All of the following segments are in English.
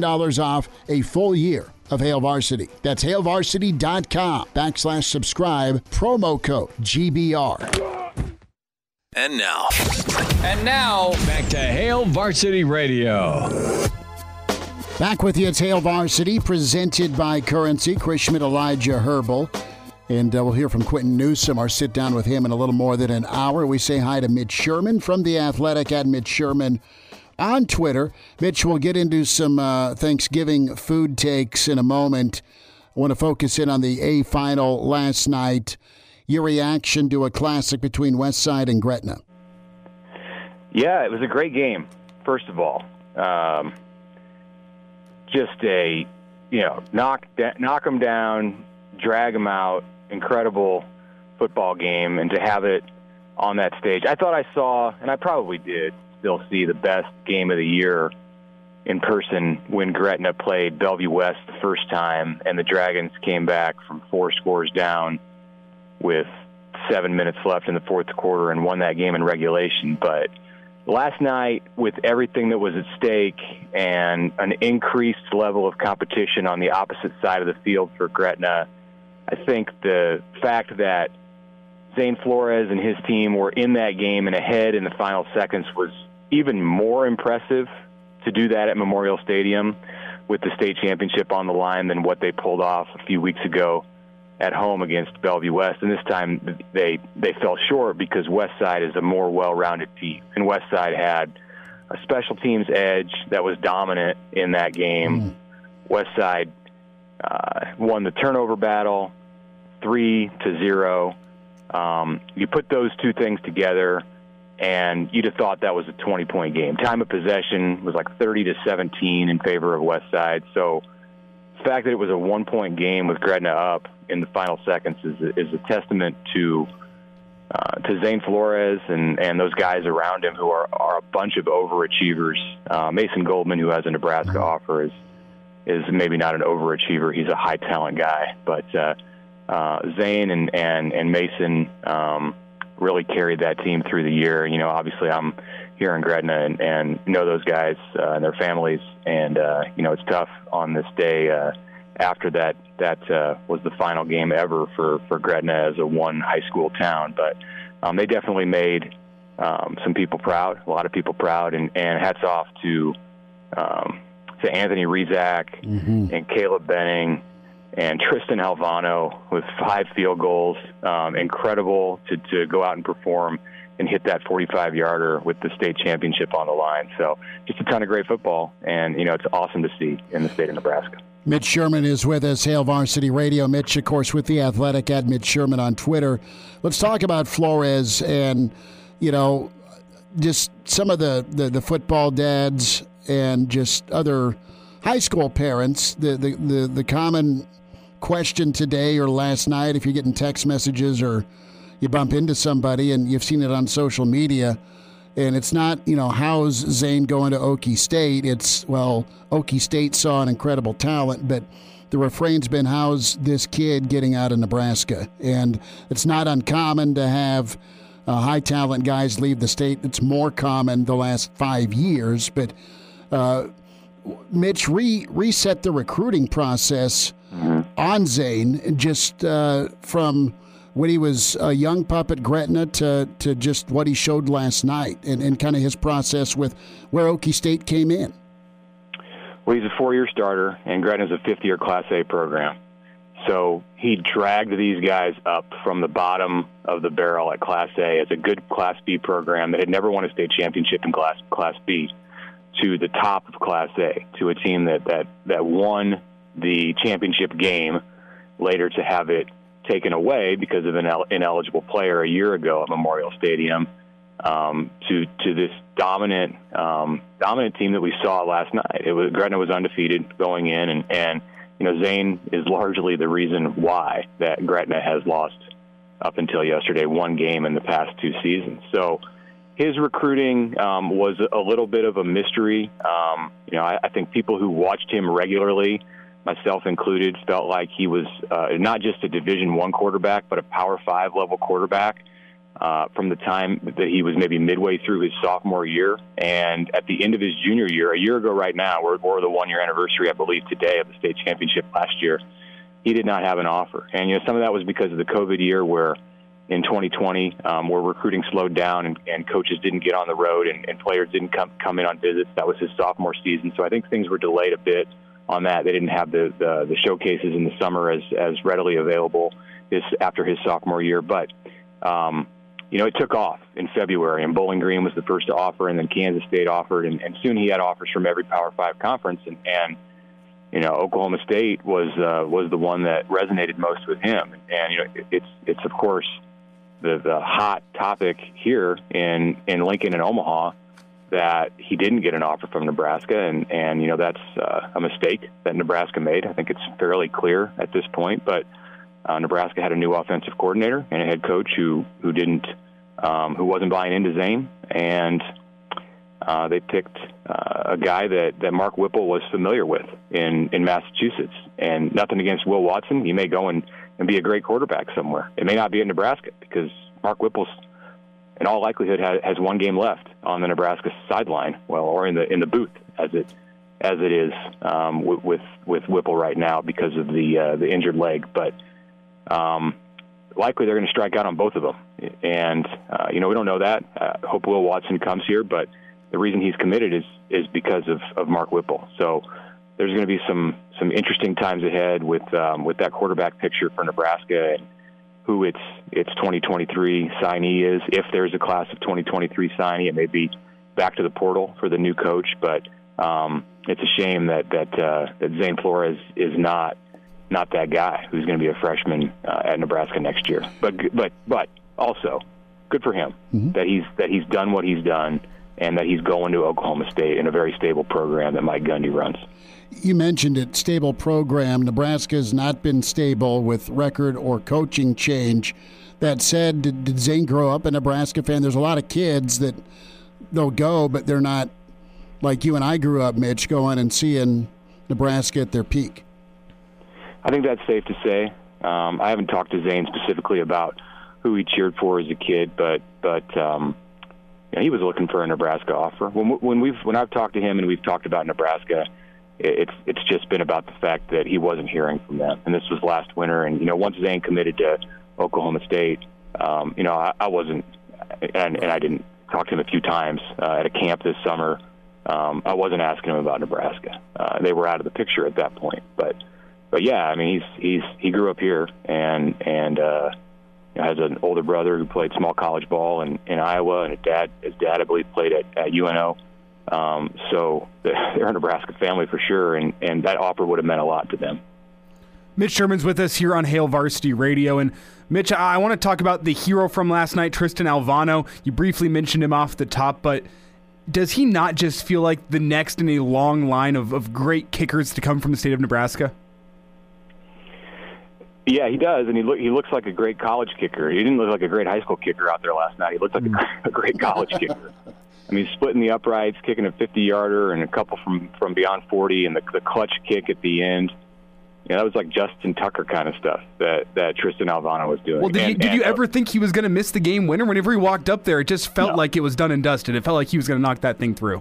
$10 off a full year of Hail Varsity. That's hailvarsity.com backslash subscribe, promo code GBR. And now. And now, back to Hail Varsity Radio. Back with you, it's Hail Varsity, presented by Currency. Chris Schmidt, Elijah Herbal. And uh, we'll hear from Quentin Newsome, our sit down with him in a little more than an hour. We say hi to Mitch Sherman from The Athletic at Mitch Sherman on Twitter. Mitch, we'll get into some uh, Thanksgiving food takes in a moment. I want to focus in on the A final last night. Your reaction to a classic between Westside and Gretna? Yeah, it was a great game. First of all, um, just a you know knock knock them down, drag them out. Incredible football game, and to have it on that stage, I thought I saw, and I probably did, still see the best game of the year in person when Gretna played Bellevue West the first time, and the Dragons came back from four scores down with seven minutes left in the fourth quarter and won that game in regulation. But last night, with everything that was at stake and an increased level of competition on the opposite side of the field for Gretna, I think the fact that Zane Flores and his team were in that game and ahead in the final seconds was even more impressive to do that at Memorial Stadium with the state championship on the line than what they pulled off a few weeks ago at home against Bellevue West. And this time they they fell short because West Side is a more well-rounded team, and West Side had a special teams edge that was dominant in that game. Mm. Westside uh, won the turnover battle, three to zero. Um, you put those two things together and you'd have thought that was a 20 point game. Time of possession was like 30 to 17 in favor of West Side. So the fact that it was a one point game with Gretna up in the final seconds is a, is a testament to uh, to Zane Flores and, and those guys around him who are, are a bunch of overachievers. Uh, Mason Goldman, who has a Nebraska offer, is is maybe not an overachiever. He's a high talent guy, but uh, uh, Zane and and and Mason. Um, really carried that team through the year. You know, obviously I'm here in Gretna and, and know those guys uh, and their families, and uh, you know it's tough on this day uh, after that. That uh, was the final game ever for for Gretna as a one high school town, but um, they definitely made um, some people proud, a lot of people proud, and, and hats off to um, to Anthony Rizak mm-hmm. and Caleb Benning and Tristan Alvano with five field goals. Um, incredible to, to go out and perform and hit that 45 yarder with the state championship on the line. So just a ton of great football, and you know it's awesome to see in the state of Nebraska. Mitch Sherman is with us, Hail Varsity Radio. Mitch, of course, with the Athletic at Mitch Sherman on Twitter. Let's talk about Flores and you know just some of the the, the football dads and just other high school parents. The the the, the common question today or last night, if you're getting text messages or you bump into somebody and you've seen it on social media, and it's not, you know, how's Zane going to Okie State? It's, well, Okie State saw an incredible talent, but the refrain's been, how's this kid getting out of Nebraska? And it's not uncommon to have uh, high talent guys leave the state. It's more common the last five years, but uh, Mitch re- reset the recruiting process on Zane, just uh, from when he was a young pup at Gretna to, to just what he showed last night and, and kind of his process with where Okie State came in? Well, he's a four year starter, and Gretna's a fifth year Class A program. So he dragged these guys up from the bottom of the barrel at Class A as a good Class B program that had never won a state championship in Class Class B to the top of Class A to a team that that that won the championship game later to have it taken away because of an ineligible player a year ago at Memorial Stadium um, to to this dominant um, dominant team that we saw last night. It was Gretna was undefeated going in, and and you know Zane is largely the reason why that Gretna has lost up until yesterday one game in the past two seasons. So his recruiting um, was a little bit of a mystery. Um, you know, I, I think people who watched him regularly myself included, felt like he was uh, not just a Division One quarterback, but a Power Five level quarterback uh, from the time that he was maybe midway through his sophomore year, and at the end of his junior year, a year ago right now, we're, we're the one year anniversary, I believe, today of the state championship last year. He did not have an offer, and you know some of that was because of the COVID year where. In 2020, um, where recruiting slowed down and, and coaches didn't get on the road and, and players didn't come come in on visits. That was his sophomore season, so I think things were delayed a bit on that. They didn't have the, the, the showcases in the summer as, as readily available this after his sophomore year. But, um, you know, it took off in February, and Bowling Green was the first to offer, and then Kansas State offered, and, and soon he had offers from every Power Five conference, and, and you know, Oklahoma State was uh, was the one that resonated most with him, and you know, it's it's of course the the hot topic here in in Lincoln and Omaha that he didn't get an offer from Nebraska, and and you know that's uh, a mistake that Nebraska made. I think it's fairly clear at this point. But uh, Nebraska had a new offensive coordinator and a head coach who who didn't um, who wasn't buying into Zane, and uh, they picked uh, a guy that that Mark Whipple was familiar with in in Massachusetts. And nothing against Will Watson, he may go and and be a great quarterback somewhere. It may not be in Nebraska because Mark Whipple's in all likelihood has one game left on the Nebraska sideline, well, or in the in the booth as it as it is um, with, with with Whipple right now because of the uh, the injured leg. But um, likely they're going to strike out on both of them, and uh, you know we don't know that. Uh, hope Will Watson comes here, but the reason he's committed is is because of, of Mark Whipple. So there's going to be some some interesting times ahead with um, with that quarterback picture for Nebraska. And, who its its 2023 signee is. If there's a class of 2023 signee, it may be back to the portal for the new coach. But um, it's a shame that that uh, that Zane Flores is not not that guy who's going to be a freshman uh, at Nebraska next year. But but but also good for him mm-hmm. that he's that he's done what he's done and that he's going to Oklahoma State in a very stable program that Mike Gundy runs. You mentioned it, stable program. Nebraska has not been stable with record or coaching change. That said, did, did Zane grow up a Nebraska fan? There's a lot of kids that they'll go, but they're not like you and I grew up, Mitch, going and seeing Nebraska at their peak. I think that's safe to say. Um, I haven't talked to Zane specifically about who he cheered for as a kid, but but um, you know, he was looking for a Nebraska offer. When when we've when I've talked to him and we've talked about Nebraska, it's it's just been about the fact that he wasn't hearing from them. And this was last winter, and you know, once Zane committed to Oklahoma State, um, you know, I, I wasn't, and, and I didn't talk to him a few times uh, at a camp this summer. Um, I wasn't asking him about Nebraska. Uh, they were out of the picture at that point. But but yeah, I mean, he's he's he grew up here and and uh, has an older brother who played small college ball in, in Iowa, and his dad his dad I believe played at, at UNO. Um, so they're a Nebraska family for sure, and, and that offer would have meant a lot to them. Mitch Sherman's with us here on Hail Varsity Radio. And Mitch, I want to talk about the hero from last night, Tristan Alvano. You briefly mentioned him off the top, but does he not just feel like the next in a long line of, of great kickers to come from the state of Nebraska? Yeah, he does, and he look he looks like a great college kicker. He didn't look like a great high school kicker out there last night. He looked like mm. a, a great college kicker. I mean, splitting the uprights, kicking a 50 yarder, and a couple from from beyond 40, and the, the clutch kick at the end. Yeah, that was like Justin Tucker kind of stuff that, that Tristan Alvano was doing. Well, did, and, you, did and, you ever think he was going to miss the game winner? Whenever he walked up there, it just felt no. like it was done and dusted. It felt like he was going to knock that thing through.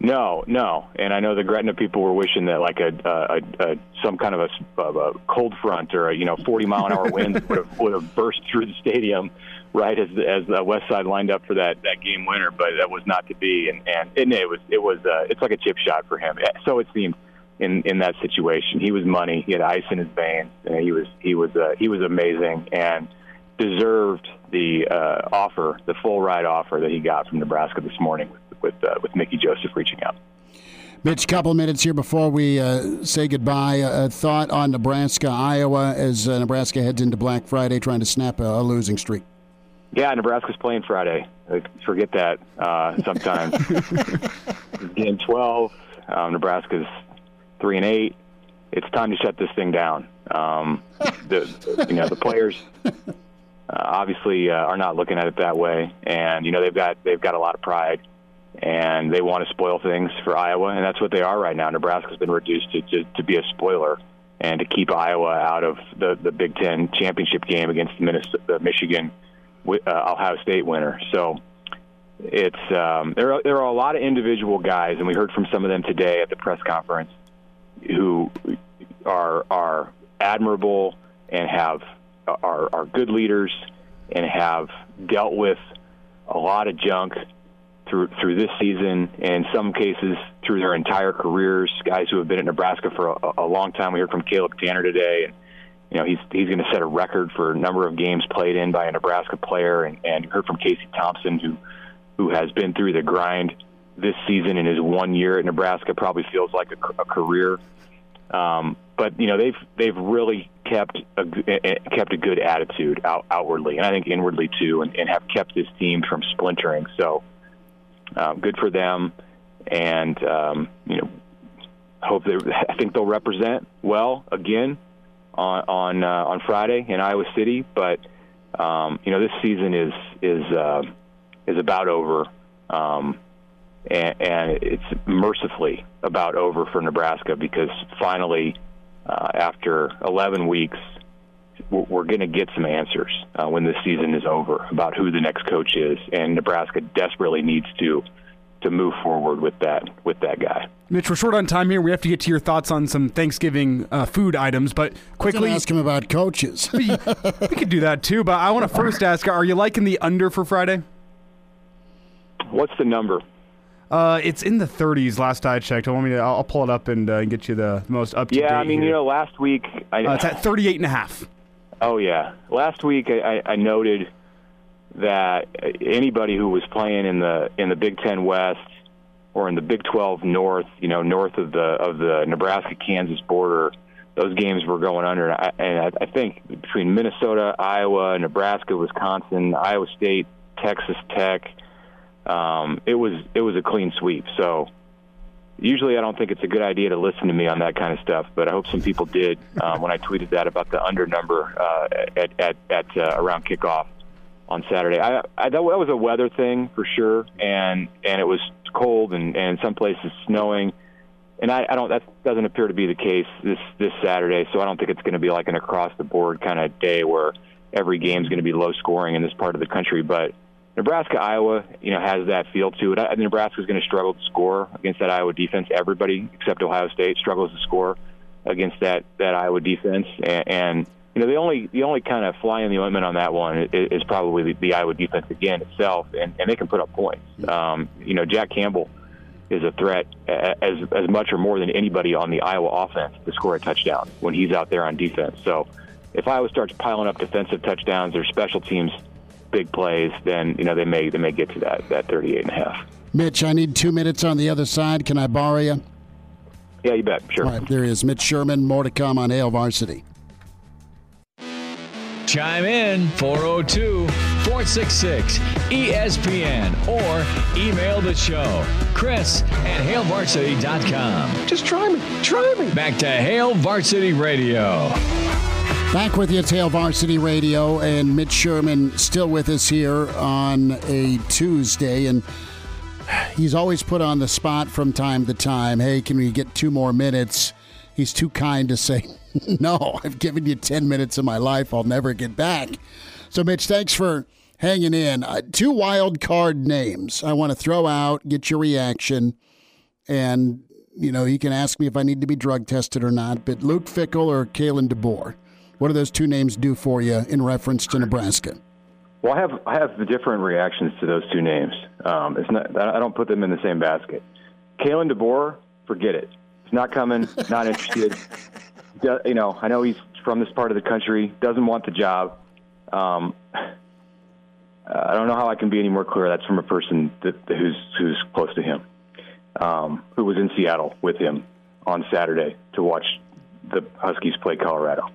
No, no, and I know the Gretna people were wishing that like a, a, a some kind of a, a cold front or a you know 40 mile an hour wind would have would have burst through the stadium, right as as the West Side lined up for that that game winner, but that was not to be, and and, and it was it was uh, it's like a chip shot for him. So it seemed in in that situation. He was money. He had ice in his veins, and he was he was uh, he was amazing and deserved the uh, offer, the full ride offer that he got from Nebraska this morning with uh, with Mickey Joseph reaching out. Mitch, a couple minutes here before we uh, say goodbye. A thought on Nebraska, Iowa, as uh, Nebraska heads into Black Friday, trying to snap a, a losing streak. Yeah, Nebraska's playing Friday. Forget that uh, sometimes. Game 12, um, Nebraska's 3 and 8. It's time to shut this thing down. Um, the, you know, the players uh, obviously uh, are not looking at it that way, and you know they've got they've got a lot of pride and they want to spoil things for Iowa, and that's what they are right now. Nebraska's been reduced to, to, to be a spoiler and to keep Iowa out of the, the Big Ten championship game against the, Minnesota, the Michigan uh, Ohio State winner. So it's um, there. Are, there are a lot of individual guys, and we heard from some of them today at the press conference, who are are admirable and have are are good leaders and have dealt with a lot of junk through through this season, and in some cases through their entire careers. Guys who have been at Nebraska for a, a long time. We heard from Caleb Tannor today, and you know he's he's going to set a record for a number of games played in by a Nebraska player. And, and heard from Casey Thompson, who who has been through the grind this season in his one year at Nebraska. Probably feels like a, a career. Um, but you know they've they've really kept a kept a good attitude out, outwardly, and I think inwardly too, and, and have kept this team from splintering. So uh, good for them, and um, you know, hope they. I think they'll represent well again on on uh, on Friday in Iowa City. But um, you know, this season is is uh, is about over, um, and, and it's mercifully about over for Nebraska because finally, uh, after 11 weeks, we're going to get some answers uh, when this season is over about who the next coach is, and Nebraska desperately needs to to move forward with that with that guy. Mitch, we're short on time here. We have to get to your thoughts on some Thanksgiving uh, food items, but quickly ask him about coaches. we, we could do that too, but I want to first ask: Are you liking the under for Friday? What's the number? Uh, it's in the 30s. Last I checked. I want me to. I'll pull it up and uh, get you the most up to yeah, date. I mean, here. you know, last week I, uh, it's at 38 and a half. Oh yeah, last week I, I noted that anybody who was playing in the in the Big Ten West or in the Big 12 North, you know, north of the of the Nebraska Kansas border, those games were going under. And I, think between Minnesota, Iowa, Nebraska, Wisconsin, Iowa State, Texas Tech, um, it was it was a clean sweep. So usually I don't think it's a good idea to listen to me on that kind of stuff, but I hope some people did um, when I tweeted that about the under number uh, at at, at uh, around kickoff on Saturday. I, I that was a weather thing for sure, and and it was cold and and some places snowing. And I, I don't. That doesn't appear to be the case this this Saturday. So I don't think it's going to be like an across the board kind of day where every game is going to be low scoring in this part of the country. But Nebraska, Iowa, you know, has that feel to it. I, Nebraska is going to struggle to score against that Iowa defense. Everybody except Ohio State struggles to score against that that Iowa defense, and, and you know the only the only kind of fly in the ointment on that one is, is probably the, the, Iowa defense again itself, and, and they can put up points. Um, you know, Jack Campbell is a threat as as much or more than anybody on the Iowa offense to score a touchdown when he's out there on defense. So if Iowa starts piling up defensive touchdowns or special teams big plays, then you know they may they may get to that that 38 and a half. Mitch, I need two minutes on the other side. Can I borrow you? Yeah, you bet. Sure. All right, there is Mitch Sherman. More to come on Hail Varsity. Chime in 402 466 ESPN or email the show, Chris at HailVarsity.com. Just try me. Try me. Back to Hail Varsity Radio. Back with you, Hail Varsity Radio, and Mitch Sherman still with us here on a Tuesday. And he's always put on the spot from time to time. Hey, can we get two more minutes? He's too kind to say, no, I've given you 10 minutes of my life I'll never get back. So, Mitch, thanks for hanging in. Uh, two wild card names I want to throw out, get your reaction. and you know you can ask me if I need to be drug tested or not. But Luke Fickell or Kalen DeBoer, what do those two names do for you in reference to Nebraska? Well, I have I have different reactions to those two names. Um, it's not I don't put them in the same basket. Kalen DeBoer, forget it. It's not coming. Not interested. you know, I know he's from this part of the country. Doesn't want the job. Um, I don't know how I can be any more clear. That's from a person that, who's who's close to him, um, who was in Seattle with him on Saturday to watch the Huskies play Colorado.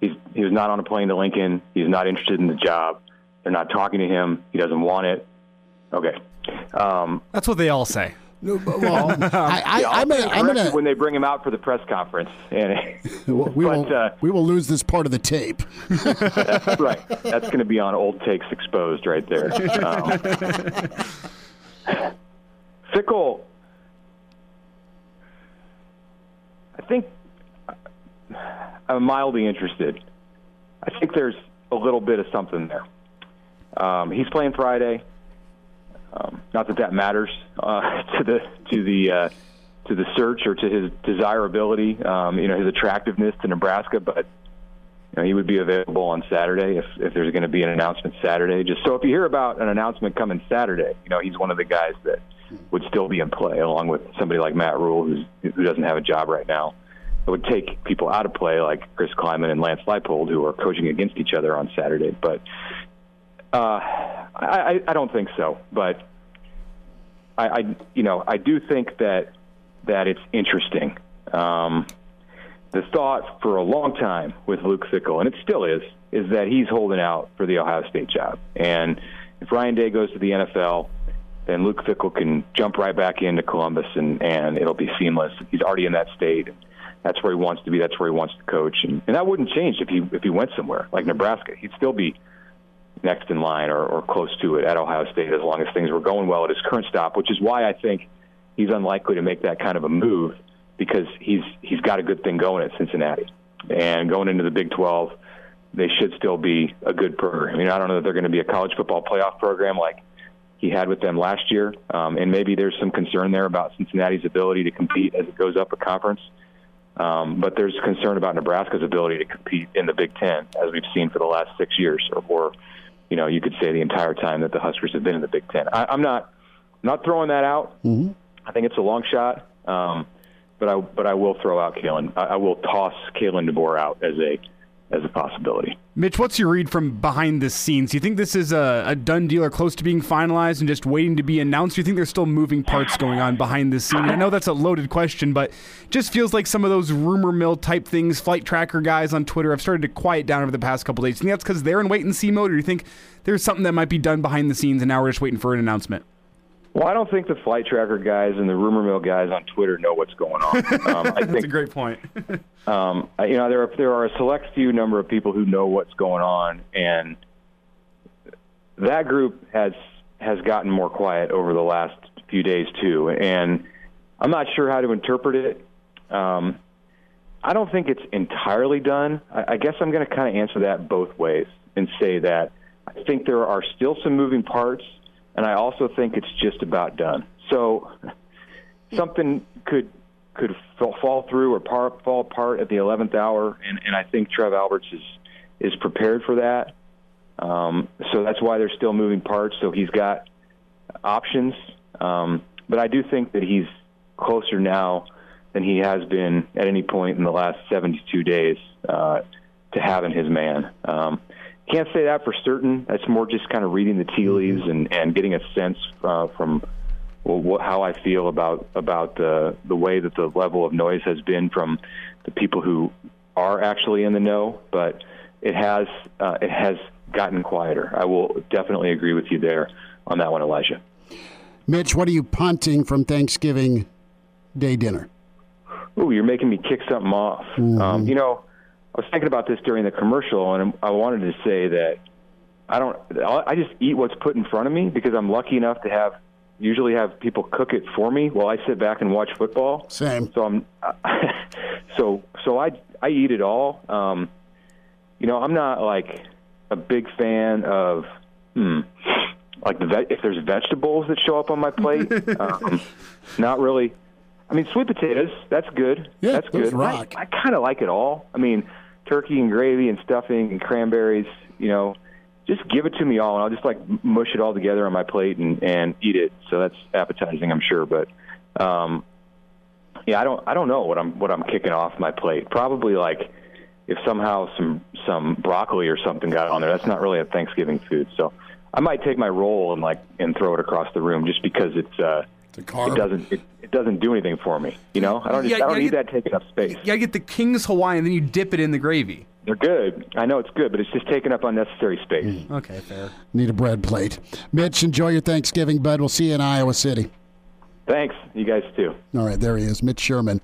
He's he was not on a plane to Lincoln. He's not interested in the job. They're not talking to him. He doesn't want it. Okay. Um, That's what they all say. Well, I, I, yeah, I'm gonna, I'm gonna when they bring him out for the press conference, and we but, will uh, we will lose this part of the tape. that's right. That's going to be on old takes exposed right there. Um, Fickell, I think I'm mildly interested. I think there's a little bit of something there. Um, he's playing Friday. Um, not that that matters uh, to the to the uh, to the search or to his desirability, um, you know, his attractiveness to Nebraska, but you know, he would be available on Saturday if, if there's going to be an announcement Saturday. Just so if you hear about an announcement coming Saturday, you know, he's one of the guys that would still be in play, along with somebody like Matt Rhule who doesn't have a job right now. It would take people out of play like Chris Klieman and Lance Leipold, who are coaching against each other on Saturday. But uh, I, I don't think so, but I, I, you know, I do think that that it's interesting. Um, the thought for a long time with Luke Fickell, and it still is, is that he's holding out for the Ohio State job. And if Ryan Day goes to the NFL, then Luke Fickell can jump right back into Columbus, and and it'll be seamless. He's already in that state. That's where he wants to be. That's where he wants to coach, and, and that wouldn't change if he if he went somewhere like Nebraska. He'd still be next in line or, or close to it at Ohio State as long as things were going well at his current stop, which is why I think he's unlikely to make that kind of a move because he's he's got a good thing going at Cincinnati. And going into the Big 12, they should still be a good program. I mean, I don't know that they're going to be a college football playoff program like he had with them last year, um, and maybe there's some concern there about Cincinnati's ability to compete as it goes up a conference. Um, but there's concern about Nebraska's ability to compete in the Big Ten, as we've seen for the last six years, or, or you know, you could say the entire time that the Huskers have been in the Big Ten. I, I'm not not throwing that out. Mm-hmm. I think it's a long shot, um, but I but I will throw out Kalen. I, I will toss Kalen DeBoer out as a as a possibility. Mitch, what's your read from behind the scenes? Do you think this is a, a, done deal or close to being finalized and just waiting to be announced? Do you think there's still moving parts going on behind the scenes? I know that's a loaded question, but just feels like some of those rumor mill type things, flight tracker guys on Twitter have started to quiet down over the past couple days. Do you think that's because they're in wait and see mode, or do you think there's something that might be done behind the scenes and now we're just waiting for an announcement? Well, I don't think the flight tracker guys and the rumor mill guys on Twitter know what's going on. Um, I That's think, a great point. um, you know, there are there are a select few number of people who know what's going on, and that group has has gotten more quiet over the last few days too. And I'm not sure how to interpret it. Um, I don't think it's entirely done. I, I guess I'm going to kind of answer that both ways and say that I think there are still some moving parts and I also think it's just about done. So something could could fall through or par, fall apart at the 11th hour, and, and I think Trev Alberts is is prepared for that. Um, so that's why they're still moving parts. So he's got options, um, but I do think that he's closer now than he has been at any point in the last 72 days uh, to having his man. Um, can't say that for certain. That's more just kind of reading the tea leaves and, and getting a sense uh, from well, what, how I feel about about the the way that the level of noise has been from the people who are actually in the know. But it has uh, it has gotten quieter. I will definitely agree with you there on that one, Elijah. Mitch, what are you punting from Thanksgiving Day dinner? Ooh, you're making me kick something off. Mm-hmm. Um, you know I was thinking about this during the commercial, and I wanted to say that I don't. I just eat what's put in front of me because I'm lucky enough to have usually have people cook it for me while I sit back and watch football. Same. So I'm. so so I I eat it all. Um, you know, I'm not like a big fan of hmm like the ve- if there's vegetables that show up on my plate. um, not really I mean, sweet potatoes. That's good. Yeah, that's good. rock. I, I kind of like it all. I mean, turkey and gravy and stuffing and cranberries. You know, just give it to me all, and I'll just like mush it all together on my plate and and eat it. So that's appetizing, I'm sure. But um, yeah, I don't I don't know what I'm what I'm kicking off my plate. Probably like if somehow some some broccoli or something got on there. That's not really a Thanksgiving food. So I might take my roll and like and throw it across the room just because it's uh It's a carb. it doesn't it, it doesn't do anything for me. You know, I don't just, Yeah, I don't need you- that taking up space. You gotta get the King's Hawaiian, then you dip it in the gravy. They're good. I know it's good, but it's just taking up unnecessary space. Hmm. Okay, fair. Need a bread plate. Mitch, enjoy your Thanksgiving, bud. We'll see you in Iowa City. Thanks, you guys too. All right, there he is, Mitch Sherman.